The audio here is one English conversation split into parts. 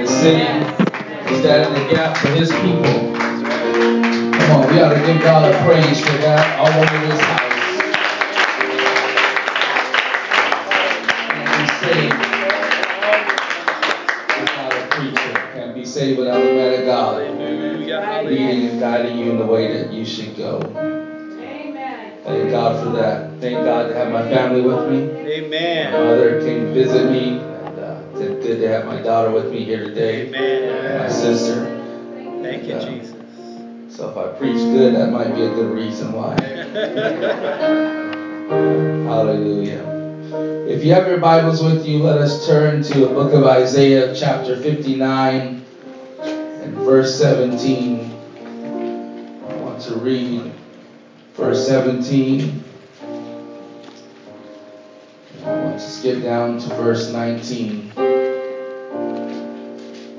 this city. Stand in the gap for his people. Come on, we ought to give God a praise for that all over this house. Can't be saved without a preacher. Can't be saved without a man of God leading and guiding you in the way that you should go. Amen. Thank God for that. Thank God to have my family with me. Amen. My mother came visit me, good to have my daughter with me here today. Amen. My sister. Thank you, uh, Jesus. So if I preach good, that might be a good reason why. Hallelujah. If you have your Bibles with you, let us turn to the book of Isaiah, chapter 59, and verse 17. I want to read verse 17. I want to skip down to verse 19.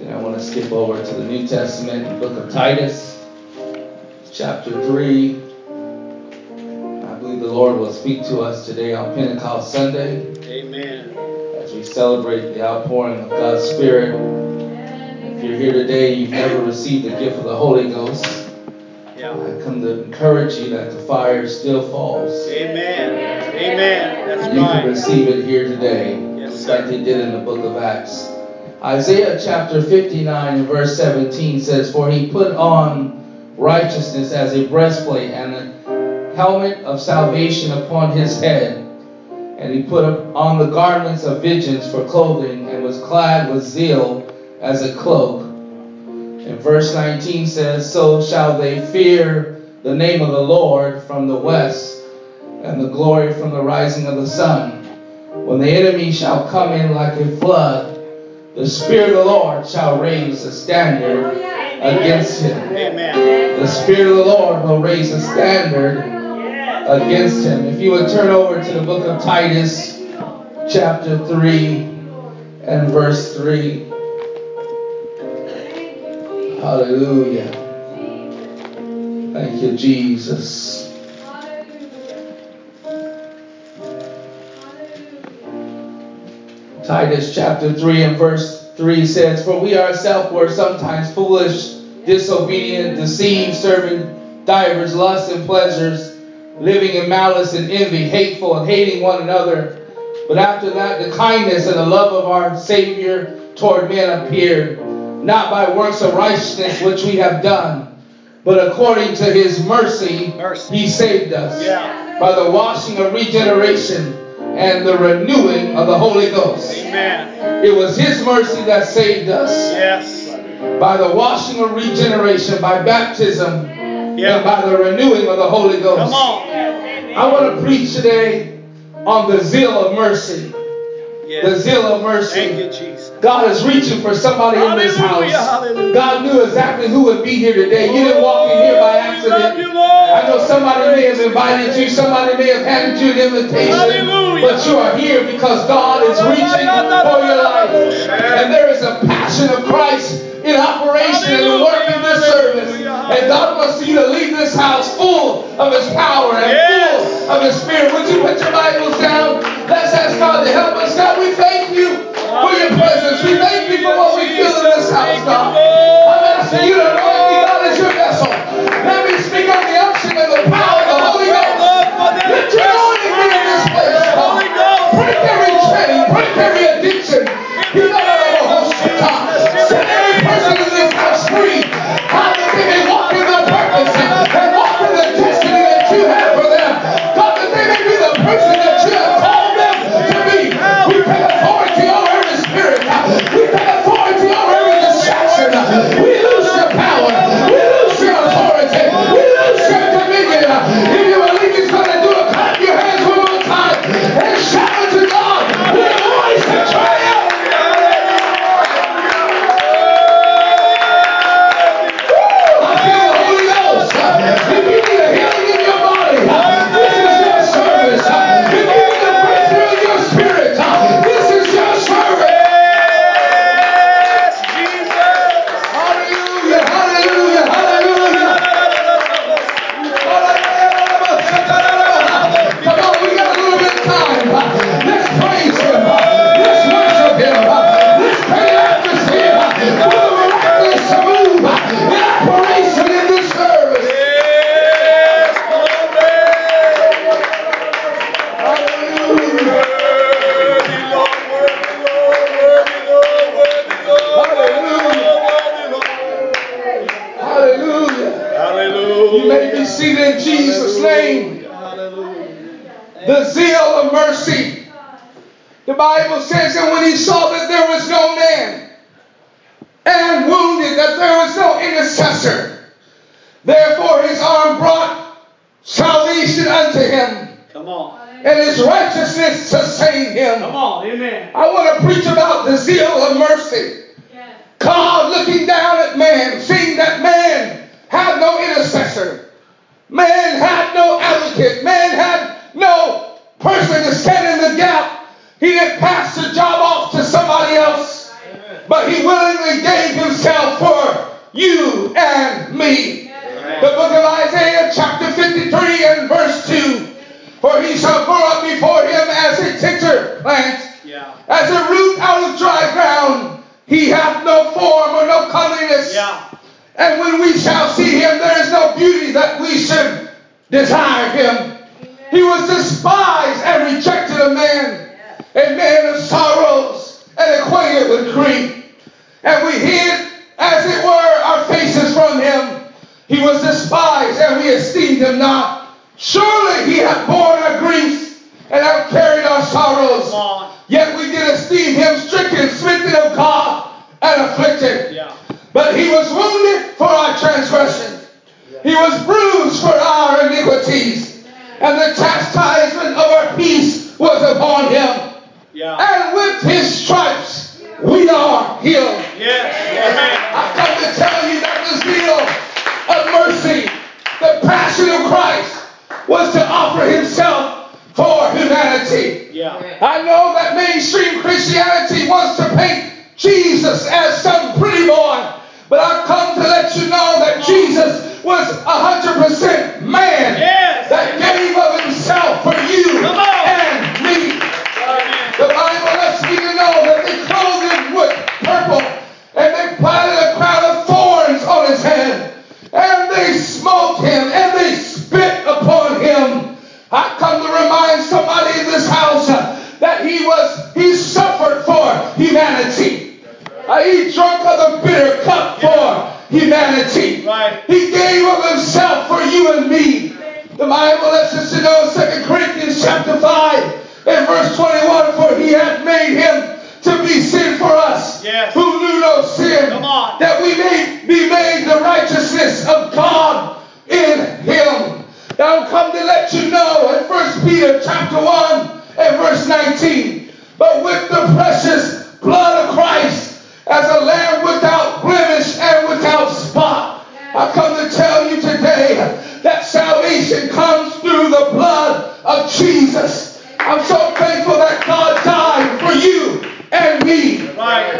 Then I want to skip over to the New Testament, the book of Titus, chapter 3. I believe the Lord will speak to us today on Pentecost Sunday Amen. as we celebrate the outpouring of God's Spirit. If you're here today you've never received the gift of the Holy Ghost, Yeah. I come to encourage you that the fire still falls. Amen. Amen. That's You can receive it here today, Yes, just like they did in the book of Acts. Isaiah chapter 59 and verse 17 says, For he put on righteousness as a breastplate and a helmet of salvation upon his head. And he put on the garments of vengeance for clothing and was clad with zeal as a cloak. And verse 19 says, So shall they fear the name of the Lord from the west and the glory from the rising of the sun. When the enemy shall come in like a flood, the Spirit of the Lord shall raise a standard against him. Amen. The Spirit of the Lord will raise a standard against him. If you would turn over to the book of Titus, chapter 3 and verse 3. Hallelujah. Thank you, Jesus. Titus chapter 3 and verse 3 says, For we ourselves were sometimes foolish, disobedient, deceived, serving divers lusts and pleasures, living in malice and envy, hateful and hating one another. But after that, the kindness and the love of our Savior toward men appeared, not by works of righteousness which we have done, but according to his mercy, Mercy. he saved us Yeah. by the washing of regeneration and the renewing of the Holy Ghost. Amen. It was His mercy that saved us Yes. by the washing of regeneration, by baptism, and by the renewing of the Holy Ghost. Come on. I want to preach today on the zeal of mercy. The zeal of mercy. Thank you, Jesus. God is reaching for somebody in this house. hallelujah. God knew exactly who would be here today. You didn't walk in here by Oh, accident. you, I know somebody may have invited you, somebody may have handed you an invitation, Hallelujah. But you are here because God is reaching for your life. And there is a passion of Christ in operation and work in this service. And God wants you to leave this house full of His power and full of His Spirit. Would you put your Bibles down? Let's ask God to help us. God, we thank you But he was wounded for our transgressions. He was bruised for our iniquities. And the chastisement of our peace was upon him. Yeah. And with his stripes, we are healed. Yes. Amen. I come to tell you that this zeal of mercy, the passion of Christ, was to offer himself for humanity. Yeah. I know that mainstream Christianity wants to paint Jesus as some pretty boy but I come to let you know that Jesus was 100% man yes. that gave of himself for you and me. The Bible lets me to know that they clothed him with purple and they planted a crown of thorns on his head and they smote him and they spit upon him. I come to remind somebody in this house uh, that he was, he suffered for humanity. He drunk of the humanity. Right. He gave of himself for you and me. The Bible lets us know 2 Corinthians chapter 5 and verse 21, for he hath made him to be sin for us yes. who knew no sin, that we may be made the righteousness of God in him. Now I'm come to let you know in 1 Peter chapter 1 and verse 19, but with the precious blood of Christ as a lamb I come to tell you today that salvation comes through the blood of Jesus. I'm so thankful that God died for you and me. Right.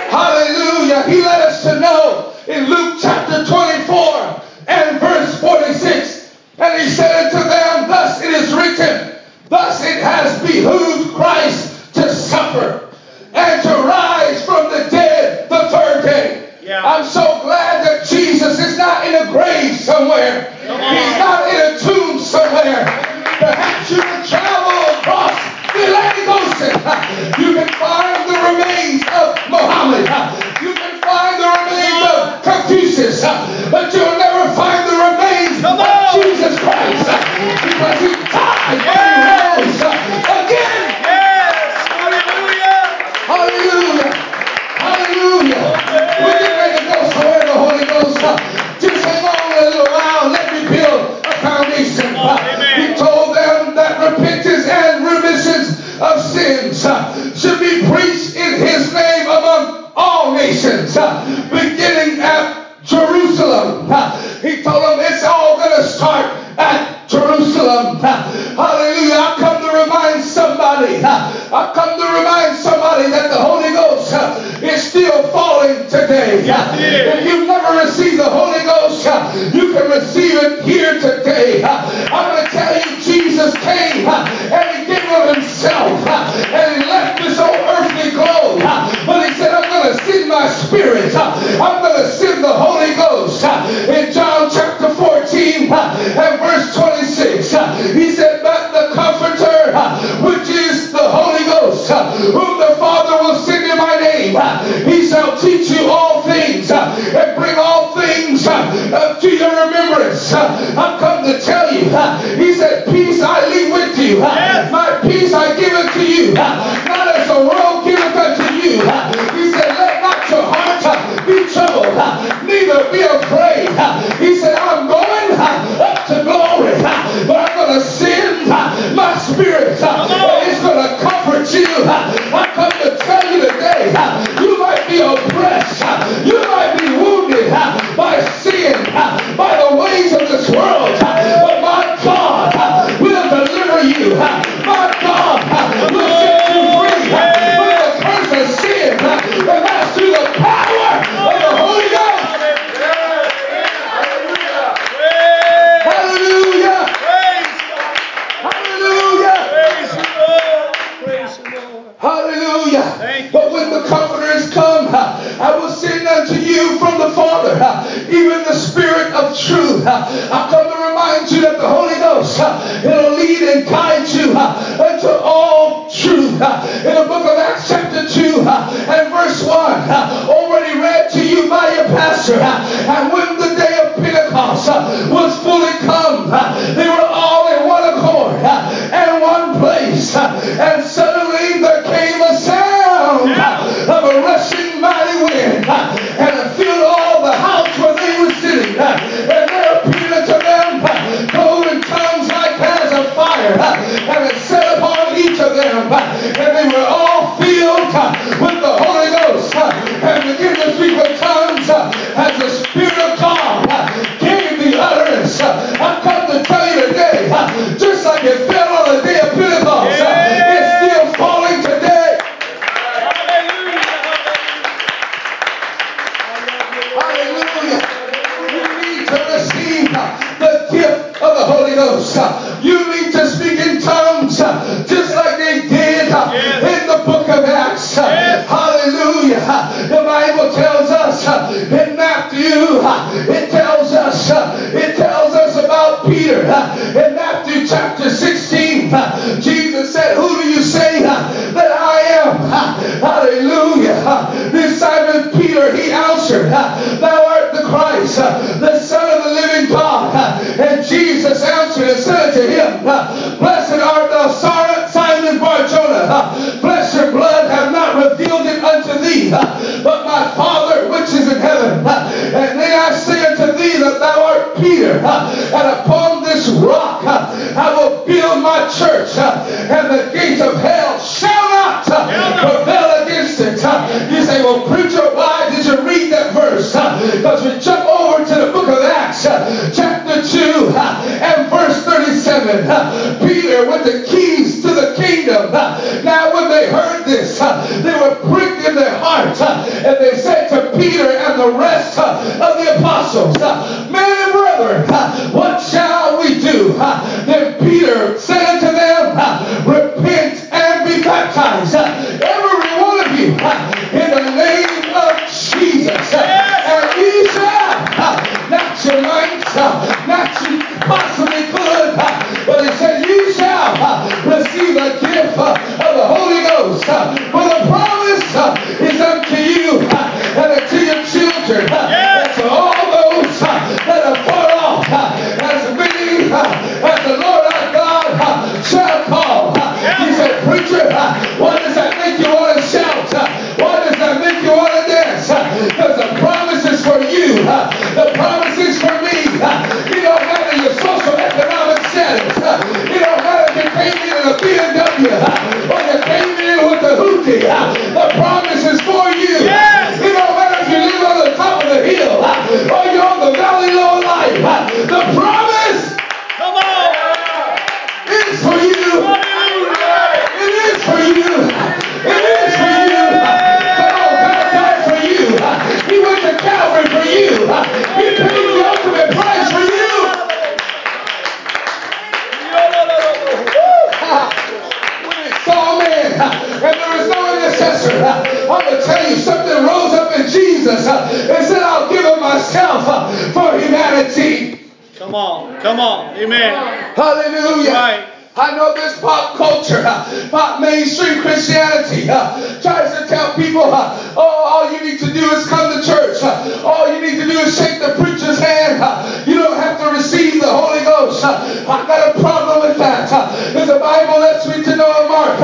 Oh, all you need to do is come to church. All you need to do is shake the preacher's hand. You don't have to receive the Holy Ghost. I got a problem with that. Because the Bible lets me to know in Mark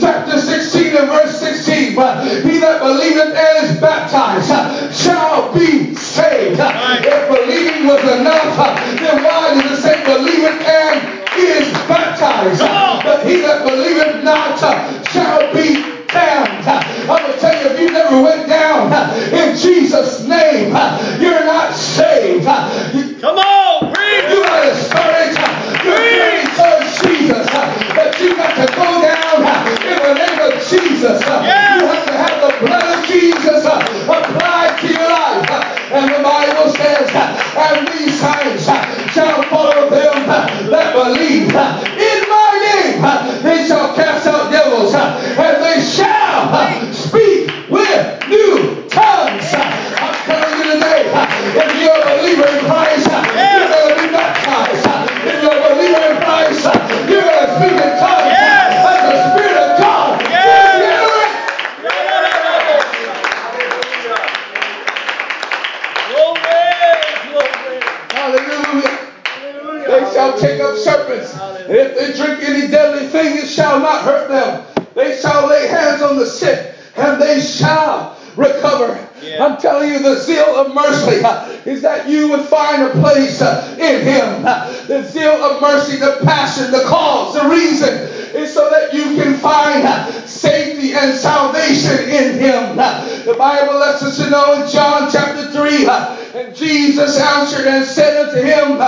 chapter 16 and verse 16. But he that believeth and is baptized shall be saved. If believing was enough, then why did it say believeth and is baptized? But he that believeth not and salvation in Him. The Bible lets us know in John chapter 3 uh, and Jesus answered and said unto him,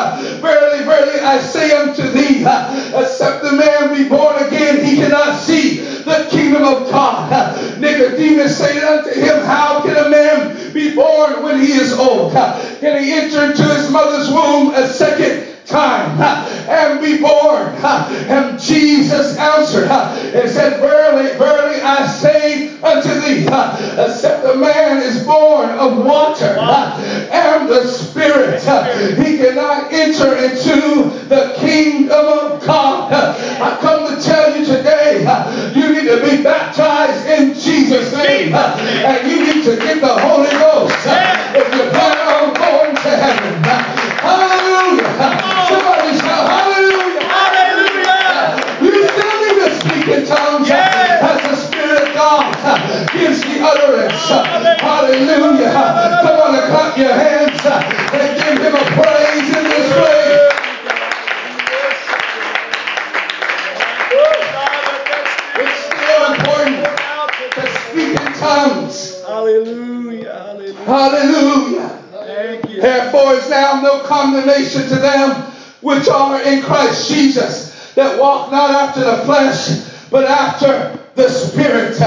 walk not after the flesh, but after the Spirit.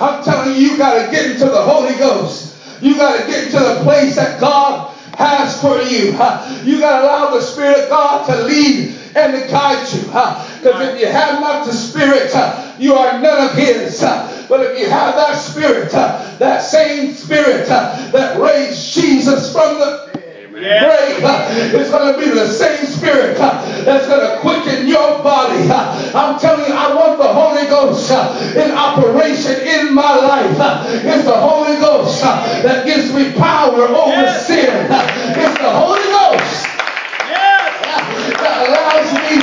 I'm telling you, you got to get into the Holy Ghost. You got to get into the place that God has for you. You got to allow the Spirit of God to lead and to guide you. Because if you have not the Spirit, you are none of His. But if you have that Spirit, that same Spirit that raised Jesus from the grave. It's going to be the same spirit that's going to quicken your body. I'm telling you, I want the Holy Ghost in operation in my life. It's the Holy Ghost that gives me power over sin. It's the Holy Ghost that allows me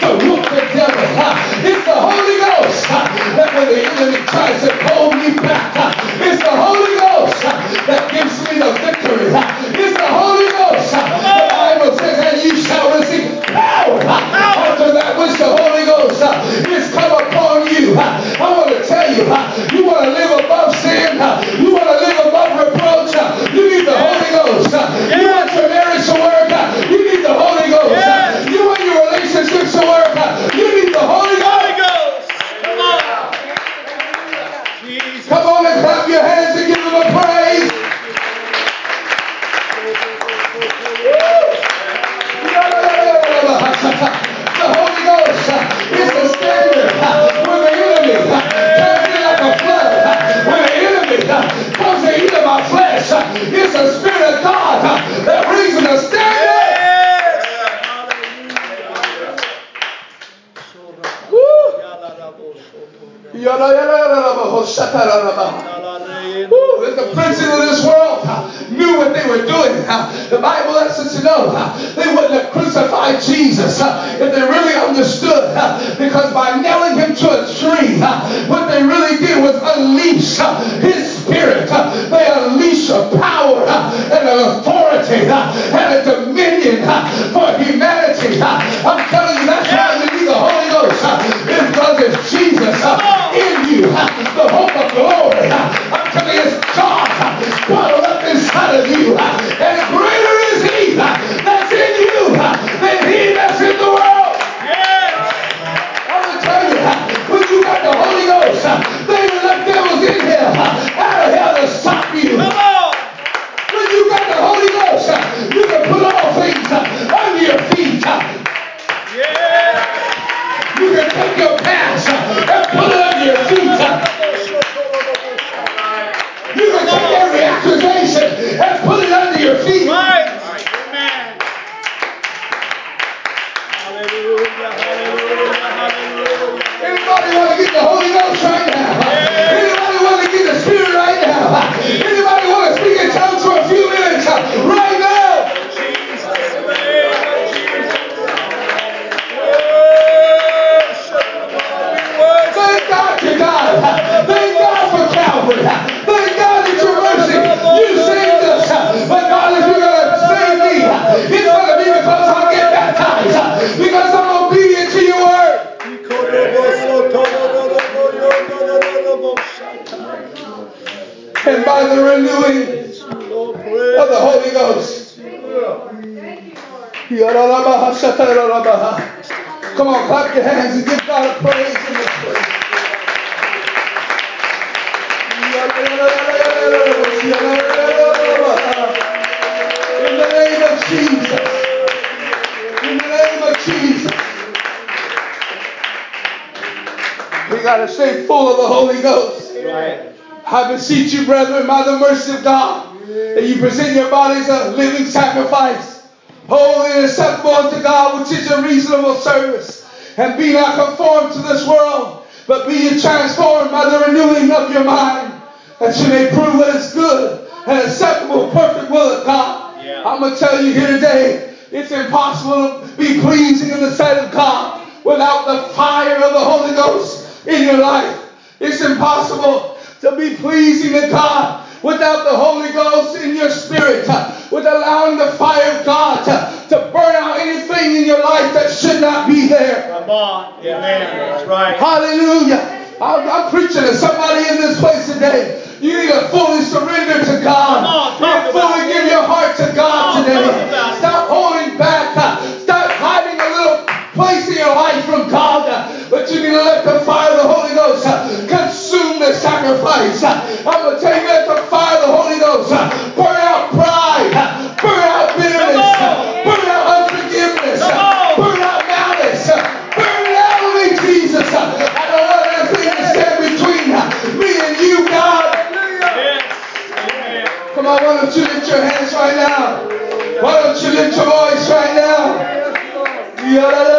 to whoop the devil. It's the Holy Ghost that when the enemy tries to hold me back, it's the Holy Ghost that gives me the victory. It's the Holy Ghost. The Bible says, and you shall receive power after that which the Holy Ghost uh, is come upon you. I want to tell you, uh, you want to live above sin, uh, you want to live the enemy comes eat of my flesh, it's the Spirit of God that raises a standard. Ooh, the princes of this world knew what they were doing. The Bible lets us know they wouldn't have crucified Jesus if they really understood. Because by nailing him to a tree, what they really did was unleash his spirit. Uh, they unleash a power uh, and an authority uh, and a dominion for humanity. I'm Holy Ghost. Come on, clap your hands and give God a praise in this place. In the name of Jesus. In the name of Jesus. We got to stay full of the Holy Ghost. I beseech you, brethren, by the mercy of God that you present your bodies a living sacrifice, holy and acceptable unto God, which is a reasonable service. And be not conformed to this world, but be ye transformed by the renewing of your mind, that you may prove what is good and acceptable, perfect will of God. Yeah. I'm going to tell you here today, it's impossible to be pleasing in the sight of God without the fire of the Holy Ghost in your life. It's impossible to be pleasing to God without the Holy Ghost in your spirit, uh, with allowing the fire of God uh, to burn out anything in your life that should not be there. Come on. Amen. That's right. Hallelujah. I'm, I'm preaching to somebody in this place today. You need to fully surrender to God. Come on, fully give your heart to God today. Stop holding back Why don't you lift your hands right now? Why don't you lift your voice right now?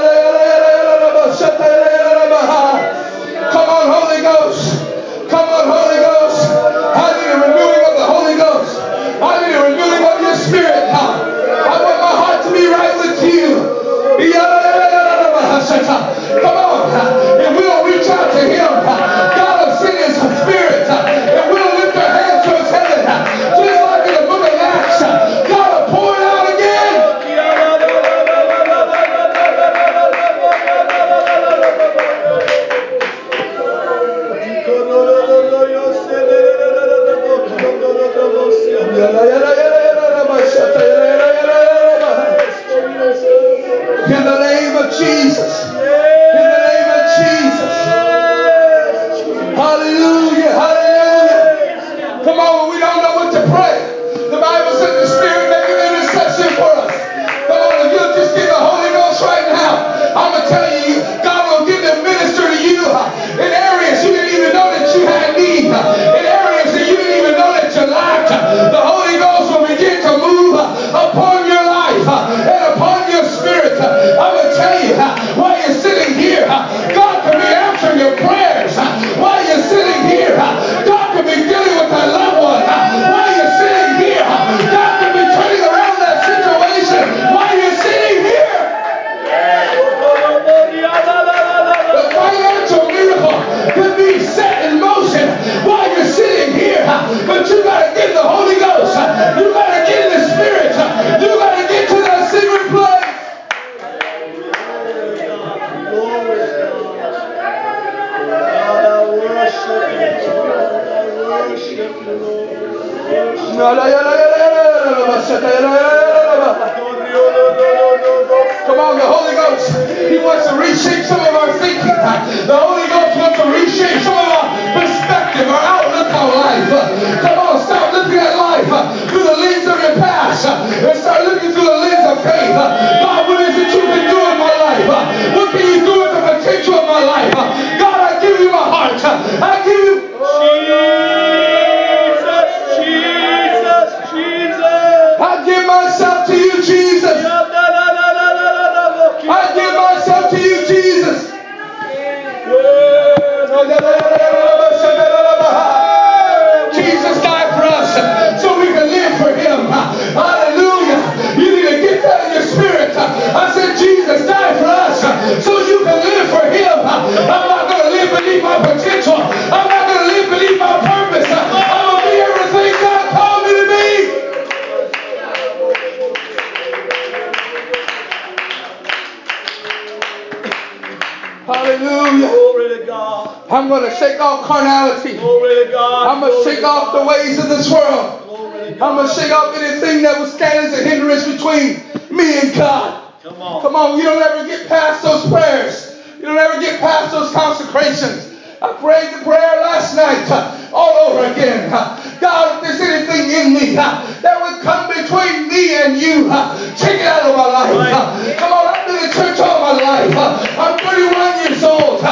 God. Come on. Come on, you don't ever get past those prayers. You don't ever get past those consecrations. I prayed the prayer last night uh, all over again. Uh, God, if there's anything in me uh, that would come between me and you, uh, take it out of my life. Uh, come on, I've been in church all my life. Uh, I'm 31 years old.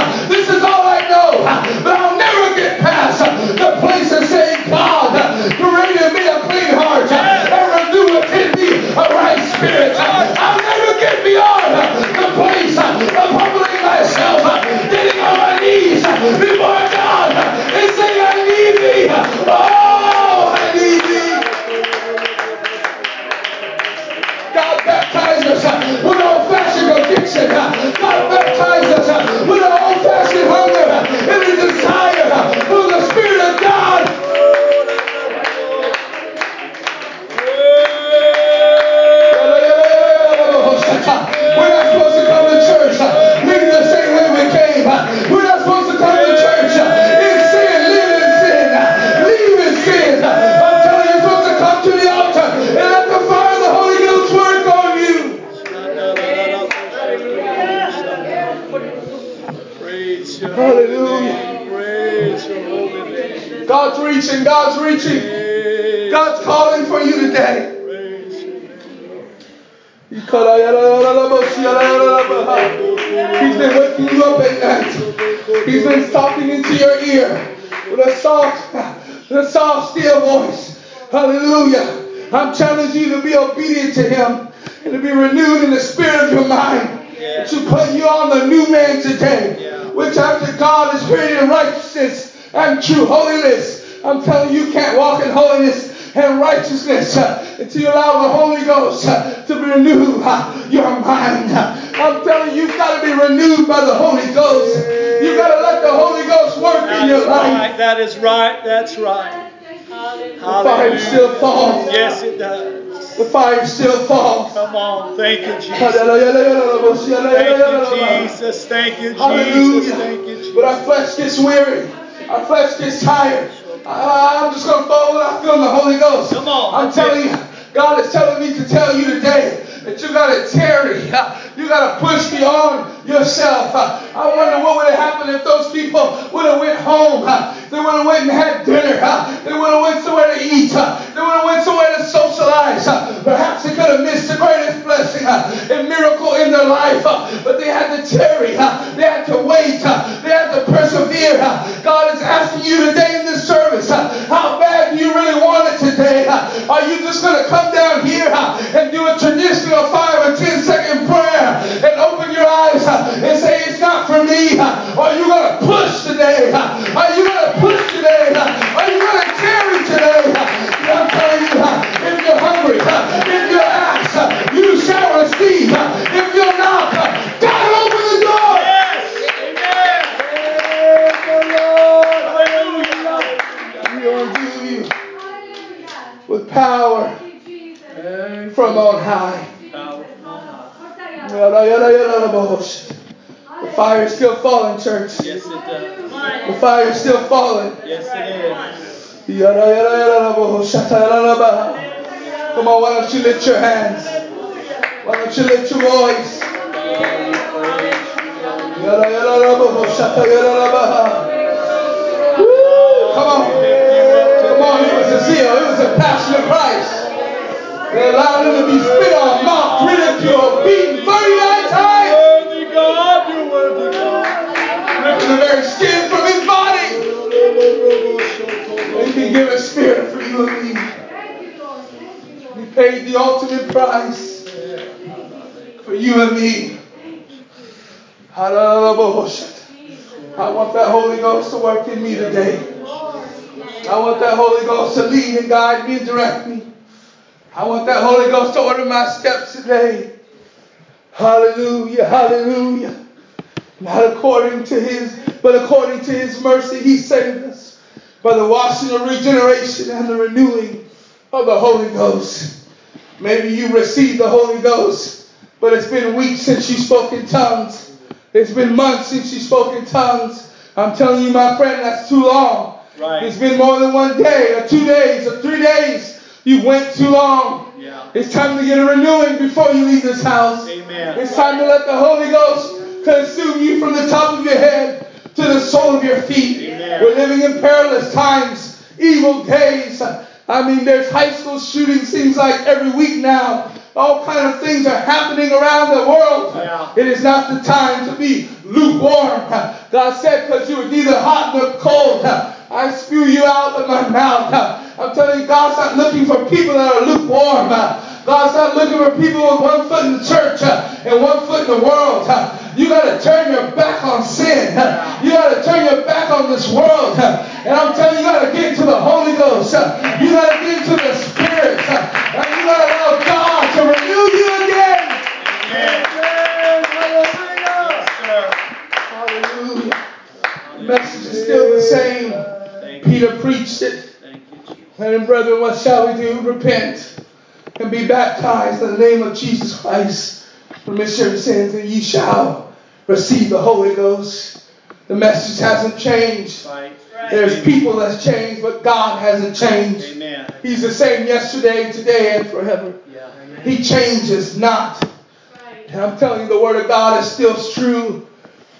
God's reaching, God's calling for you today. He's been waking you up at night. He's been talking into your ear with a soft, with a soft, still voice. Hallelujah. I'm challenging you to be obedient to Him and to be renewed in the spirit of your mind. Yeah. To put you on the new man today, Yeah. which after God is created in righteousness and true holiness. I'm telling you, you can't walk in holiness and righteousness uh, until you allow the Holy Ghost uh, to renew uh, your mind. I'm telling you, you've got to be renewed by the Holy Ghost. You've got to let the Holy Ghost work in That your life. right. That is right. That's right. The fire still falls. Yes, it does. The fire still falls. Come on. Thank you, Jesus. Thank you, Jesus. Thank you, Jesus. Hallelujah. Thank you, Jesus. But our flesh gets weary. Our flesh gets tired. I, I'm just going to follow what I feel in the Holy Ghost. Come on, I'm telling you, God is telling me to tell you today that you got to tarry. You got to push beyond yourself. I wonder what would have happened if those people would have went home. They would have went and had dinner. They would have went somewhere to eat. They would have went somewhere to socialize. Perhaps they could have missed the greatest blessing and miracle in their life. But they had to tarry. They had to wait. They had to persevere. God is asking you today in this service, how bad do you really want it today? Are you just going to come down here and do a traditional five or ten second prayer and open your eyes uh, and say it's not for me? Uh, are you going to push today? Uh, are you going to push today? Are you going to carry today? I'm telling you, if you're hungry, if you ask, you shall receive. If you knock, God open the door. Yes. Amen. Hallelujah. He will do you with power from on high. The fire is still falling, church. Yes, it does. The fire is still falling. Yes, it is. Come on, why don't you lift your hands? Why don't you lift your voice? Woo, Come on. Come on, it was a zeal. It was a passion of Christ. They allowed him to be spit on, mocked, ridiculed, beaten The very skin from his body. He can give a spirit for you and me. He paid the ultimate price for you and me. Hallelujah. I want that Holy Ghost to work in me today. I want that Holy Ghost to lead and guide me and direct me. I want that Holy Ghost to order my steps today. Hallelujah, hallelujah. Not according to his, but according to his mercy, he saved us by the washing of regeneration and the renewing of the Holy Ghost. Maybe you received the Holy Ghost, but it's been weeks since you spoke in tongues. It's been months since you spoke in tongues. I'm telling you, my friend, that's too long. Right. It's been more than one day, or two days, or three days You went too long. Yeah. It's time to get a renewing before you leave this house. Amen. It's time to let the Holy Ghost consume you from the top of your head to the sole of your feet. Amen. We're living in perilous times, evil days. I mean, there's high school shootings seems like every week now. All kind of things are happening around the world. Yeah. It is not the time to be lukewarm. God said, because you are neither hot nor cold. I spew you out of my mouth. I'm telling you, God's not looking for people that are lukewarm. God's not looking for people with one foot in the church and one foot in the world. You got to turn your back on sin. You got to turn your back on this world. And I'm telling you, you got to get into the Holy Ghost. You got to get into the Spirit. And you got to allow God to renew you again. Amen. Hallelujah. Hallelujah. The message is still the same. Peter preached it. And brethren, what shall we do? Repent and be baptized in the name of Jesus Christ for remission of sins, and ye shall receive the Holy Ghost. The message hasn't changed. There's people that's changed, but God hasn't changed. Amen. He's the same yesterday, today, and forever. Yeah. He changes not. And I'm telling you, the Word of God is still true.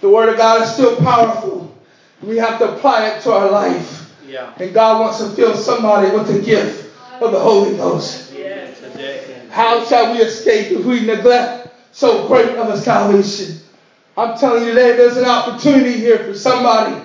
The Word of God is still powerful. We have to apply it to our life. Yeah. And God wants to fill somebody with the gift of the Holy Ghost. Yeah. How shall we escape if we neglect so great of a salvation? I'm telling you today, there's an opportunity here for somebody.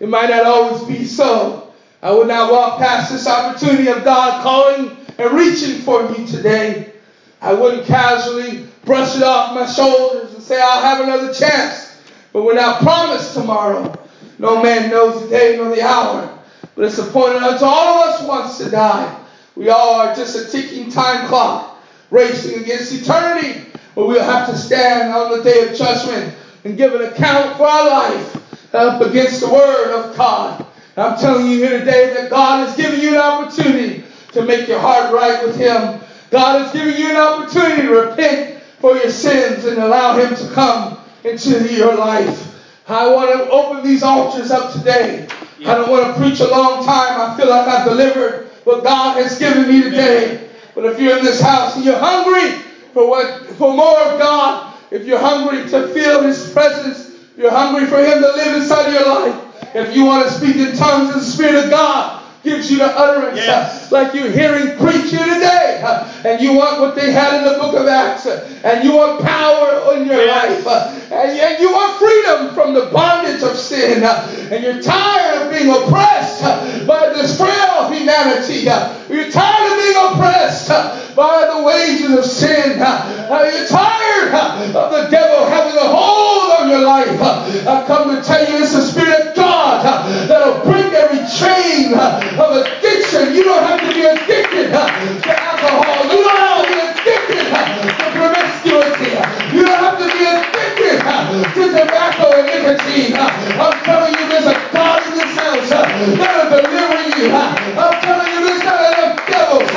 It might not always be so. I would not walk past this opportunity of God calling and reaching for me today. I wouldn't casually brush it off my shoulders and say, I'll have another chance. But we're not promised tomorrow. No man knows the day nor the hour. But it's appointed unto all of us once to die. We all are just a ticking time clock racing against eternity. But we'll have to stand on the day of judgment and give an account for our life up against the Word of God. I'm telling you here today that God has given you an opportunity to make your heart right with Him. God has given you an opportunity to repent for your sins and allow Him to come into your life. I want to open these altars up today. I don't want to preach a long time. I feel like I've delivered what God has given me today. But if you're in this house and you're hungry for what for more of God, if you're hungry to feel His presence, you're hungry for Him to live inside of your life. If you want to speak in tongues in the Spirit of God, gives you the utterance yes. uh, like you're hearing preach here today. Uh, and you want what they had in the book of Acts. Uh, and you want power in your yes. life. Uh, and, and, you want freedom from the bondage of sin. Uh, and you're tired of being oppressed uh, by this frail humanity. you're tired of being oppressed by the wages of sin. you're tired of the devil having a hold on your life. I come to tell you it's the Spirit of God that'll break every chain of addiction. You don't have to be addicted to alcohol. You don't have to be addicted to promiscuity. You don't have to be addicted to tobacco and nicotine. I'm telling you, there's a God in this house that'll deliver you. I'm telling you, there's not enough devils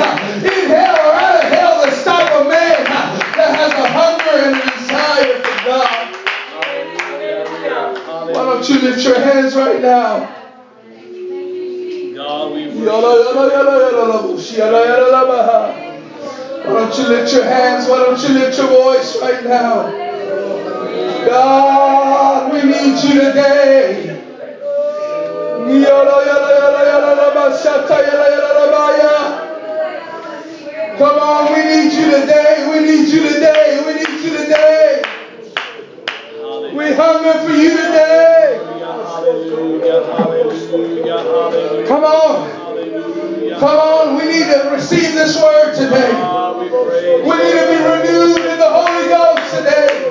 in hell or out of hell to stop a man that has a hunger and a desire for God. Why don't you lift your hands right now? Why don't you lift your hands? Why don't you lift your voice right now? God, we need you today. Come on, we need you today. We need you today. We need you today. We hunger for you today. Come on. Come on, we need to receive this word today. We need to be renewed in the Holy Ghost today.